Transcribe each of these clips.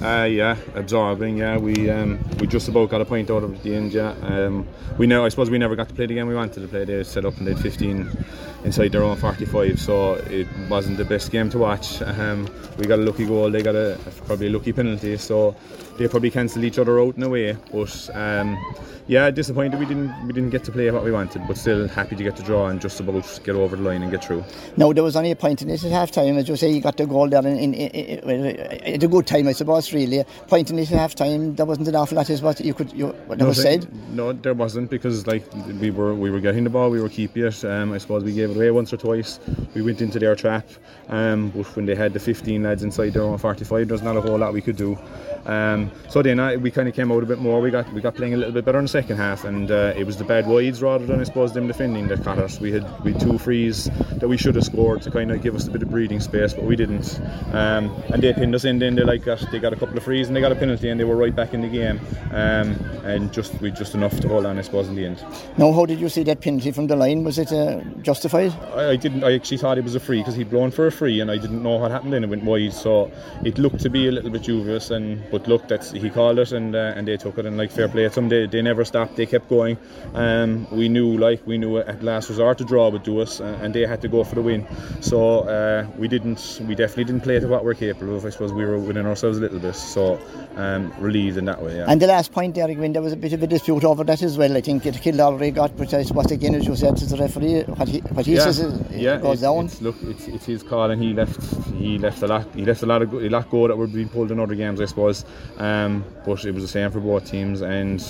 Uh, yeah, absorbing. Yeah, we um, we just about got a point out of the end. Yeah, um, we know. I suppose we never got to play the game we wanted to play. They set up and they had 15 inside their own 45, so it wasn't the best game to watch. Um, we got a lucky goal. They got a probably a lucky penalty, so they probably cancelled each other out in a way. But um, yeah, disappointed we didn't we didn't get to play what we wanted, but still happy to get the draw and just about get over the line and get through. No, there was only a point in this at half time, as you say, you got the goal there in, in, in, in at a good time, I suppose. Really, point in it at half time, there wasn't an awful lot, is what you could you what no, was said. No, there wasn't because like we were we were getting the ball, we were keeping it. Um, I suppose we gave it away once or twice. We went into their trap, um, but when they had the 15 lads inside their own 45, there's not a whole lot we could do. Um, so then uh, we kind of came out a bit more. We got we got playing a little bit better in the second half, and uh, it was the bad wides rather than I suppose them defending that caught us. We had we had two frees that we should have scored to kind of give us a bit of breathing space, but we didn't. Um, and they pinned us in. Then they like got they got a couple of frees and they got a penalty, and they were right back in the game. Um, and just we just enough to hold on, I suppose, in the end. Now, how did you see that penalty from the line? Was it uh, justified? I, I, didn't. I actually thought it was a free because he'd blown for a free, and I didn't know what happened. Then it went wide, so it looked to be a little bit dubious. And but look, that's he called it, and uh, and they took it, and like fair play to them, they, they never stopped. They kept going. Um, we knew, like we knew at last resort the draw would do us, uh, and they had to go for the win. So uh, we didn't. We definitely didn't play to what we're capable of. I suppose we were within ourselves a little bit. So um, relieved in that way. Yeah. And the last point there, when there was a bit of a dispute over that as well. I think it Kildare got, but I suppose again, as you said, to the referee, what he, what he yeah. says is, yeah, it goes it's, down. It's, look, it's, it's his call, and he left. He left a lot. He left a lot of a lot go that were being pulled in other games, I suppose. Um, but it was the same for both teams, and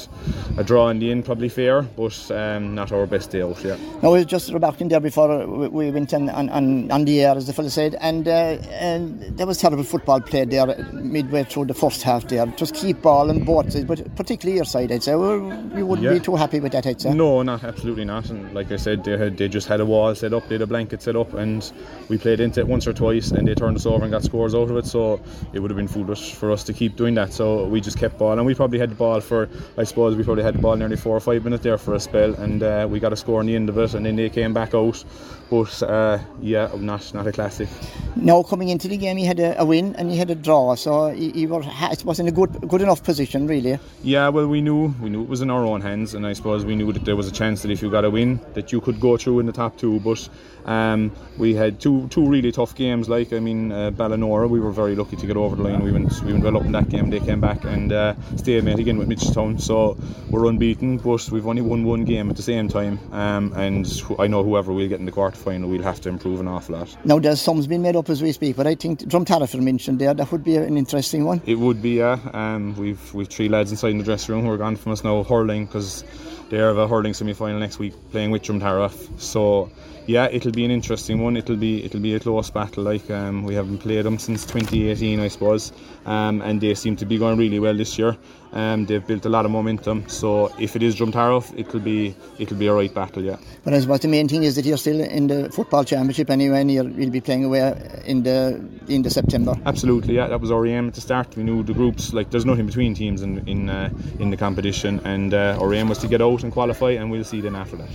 a draw in the end probably fair, but um, not our best deal. Yeah. No, we were just remarking there before we went on, on, on the air, as the fellow said, and, uh, and there was terrible football played there midway through the first half there. Just keep ball on both sides, but particularly your side, I'd say. You wouldn't Yeah. be too happy with that, I'd say. No, not absolutely not. And like I said, they had they just had a wall set up, they had a blanket set up, and we played into it once or twice, and they turned us over and got scores out of it. So it would have been foolish for us to keep doing that. So we just kept ball, and we probably had the ball for, I suppose, we probably had the ball nearly four or five minutes there for a spell, and uh, we got a score in the end of it, and then they came back out. But uh, yeah, not not a classic. Now, coming into the game, he had a, a win and he had a draw, so he, he was, I suppose, in a good good enough position, really. Yeah, well, we knew we knew it was in our own hands, and I suppose we knew that there was a chance that if you got a win, that you could go through in the top two. But um, we had two two really tough games. Like I mean, uh, Ballinora, we were very lucky to get over the line. We went we went well up in that game. They came back and uh, stalemate again with Mitchelstown. So we're unbeaten, but we've only won one game at the same time. Um, and I know whoever we'll get in the quarter final, we'll have to improve an awful lot. Now, there's sums being made up as we speak, but I think Dromtarriffe mentioned there, that would be an interesting one. It would be, yeah. Um, we've we've three lads inside in the dressing room who are gone from us now hurling because they have a hurling semi final next week playing with Dromtarriffe. So yeah, it'll be an interesting one. It'll be it'll be a close battle. Like um, we haven't played them since 2018, I suppose, um, and they seem to be going really well this year. Um, they've built a lot of momentum. So if it is Dromtarriffe, it'll be it'll be a right battle. Yeah. But I suppose the main thing is that you're still in the football championship anyway, and you're, you'll be playing away in the in the September. Absolutely, yeah. That was our aim at the start. We knew the groups like there's nothing between teams in in uh, in the competition, and uh, our aim was to get out and qualify, and we'll see then after that.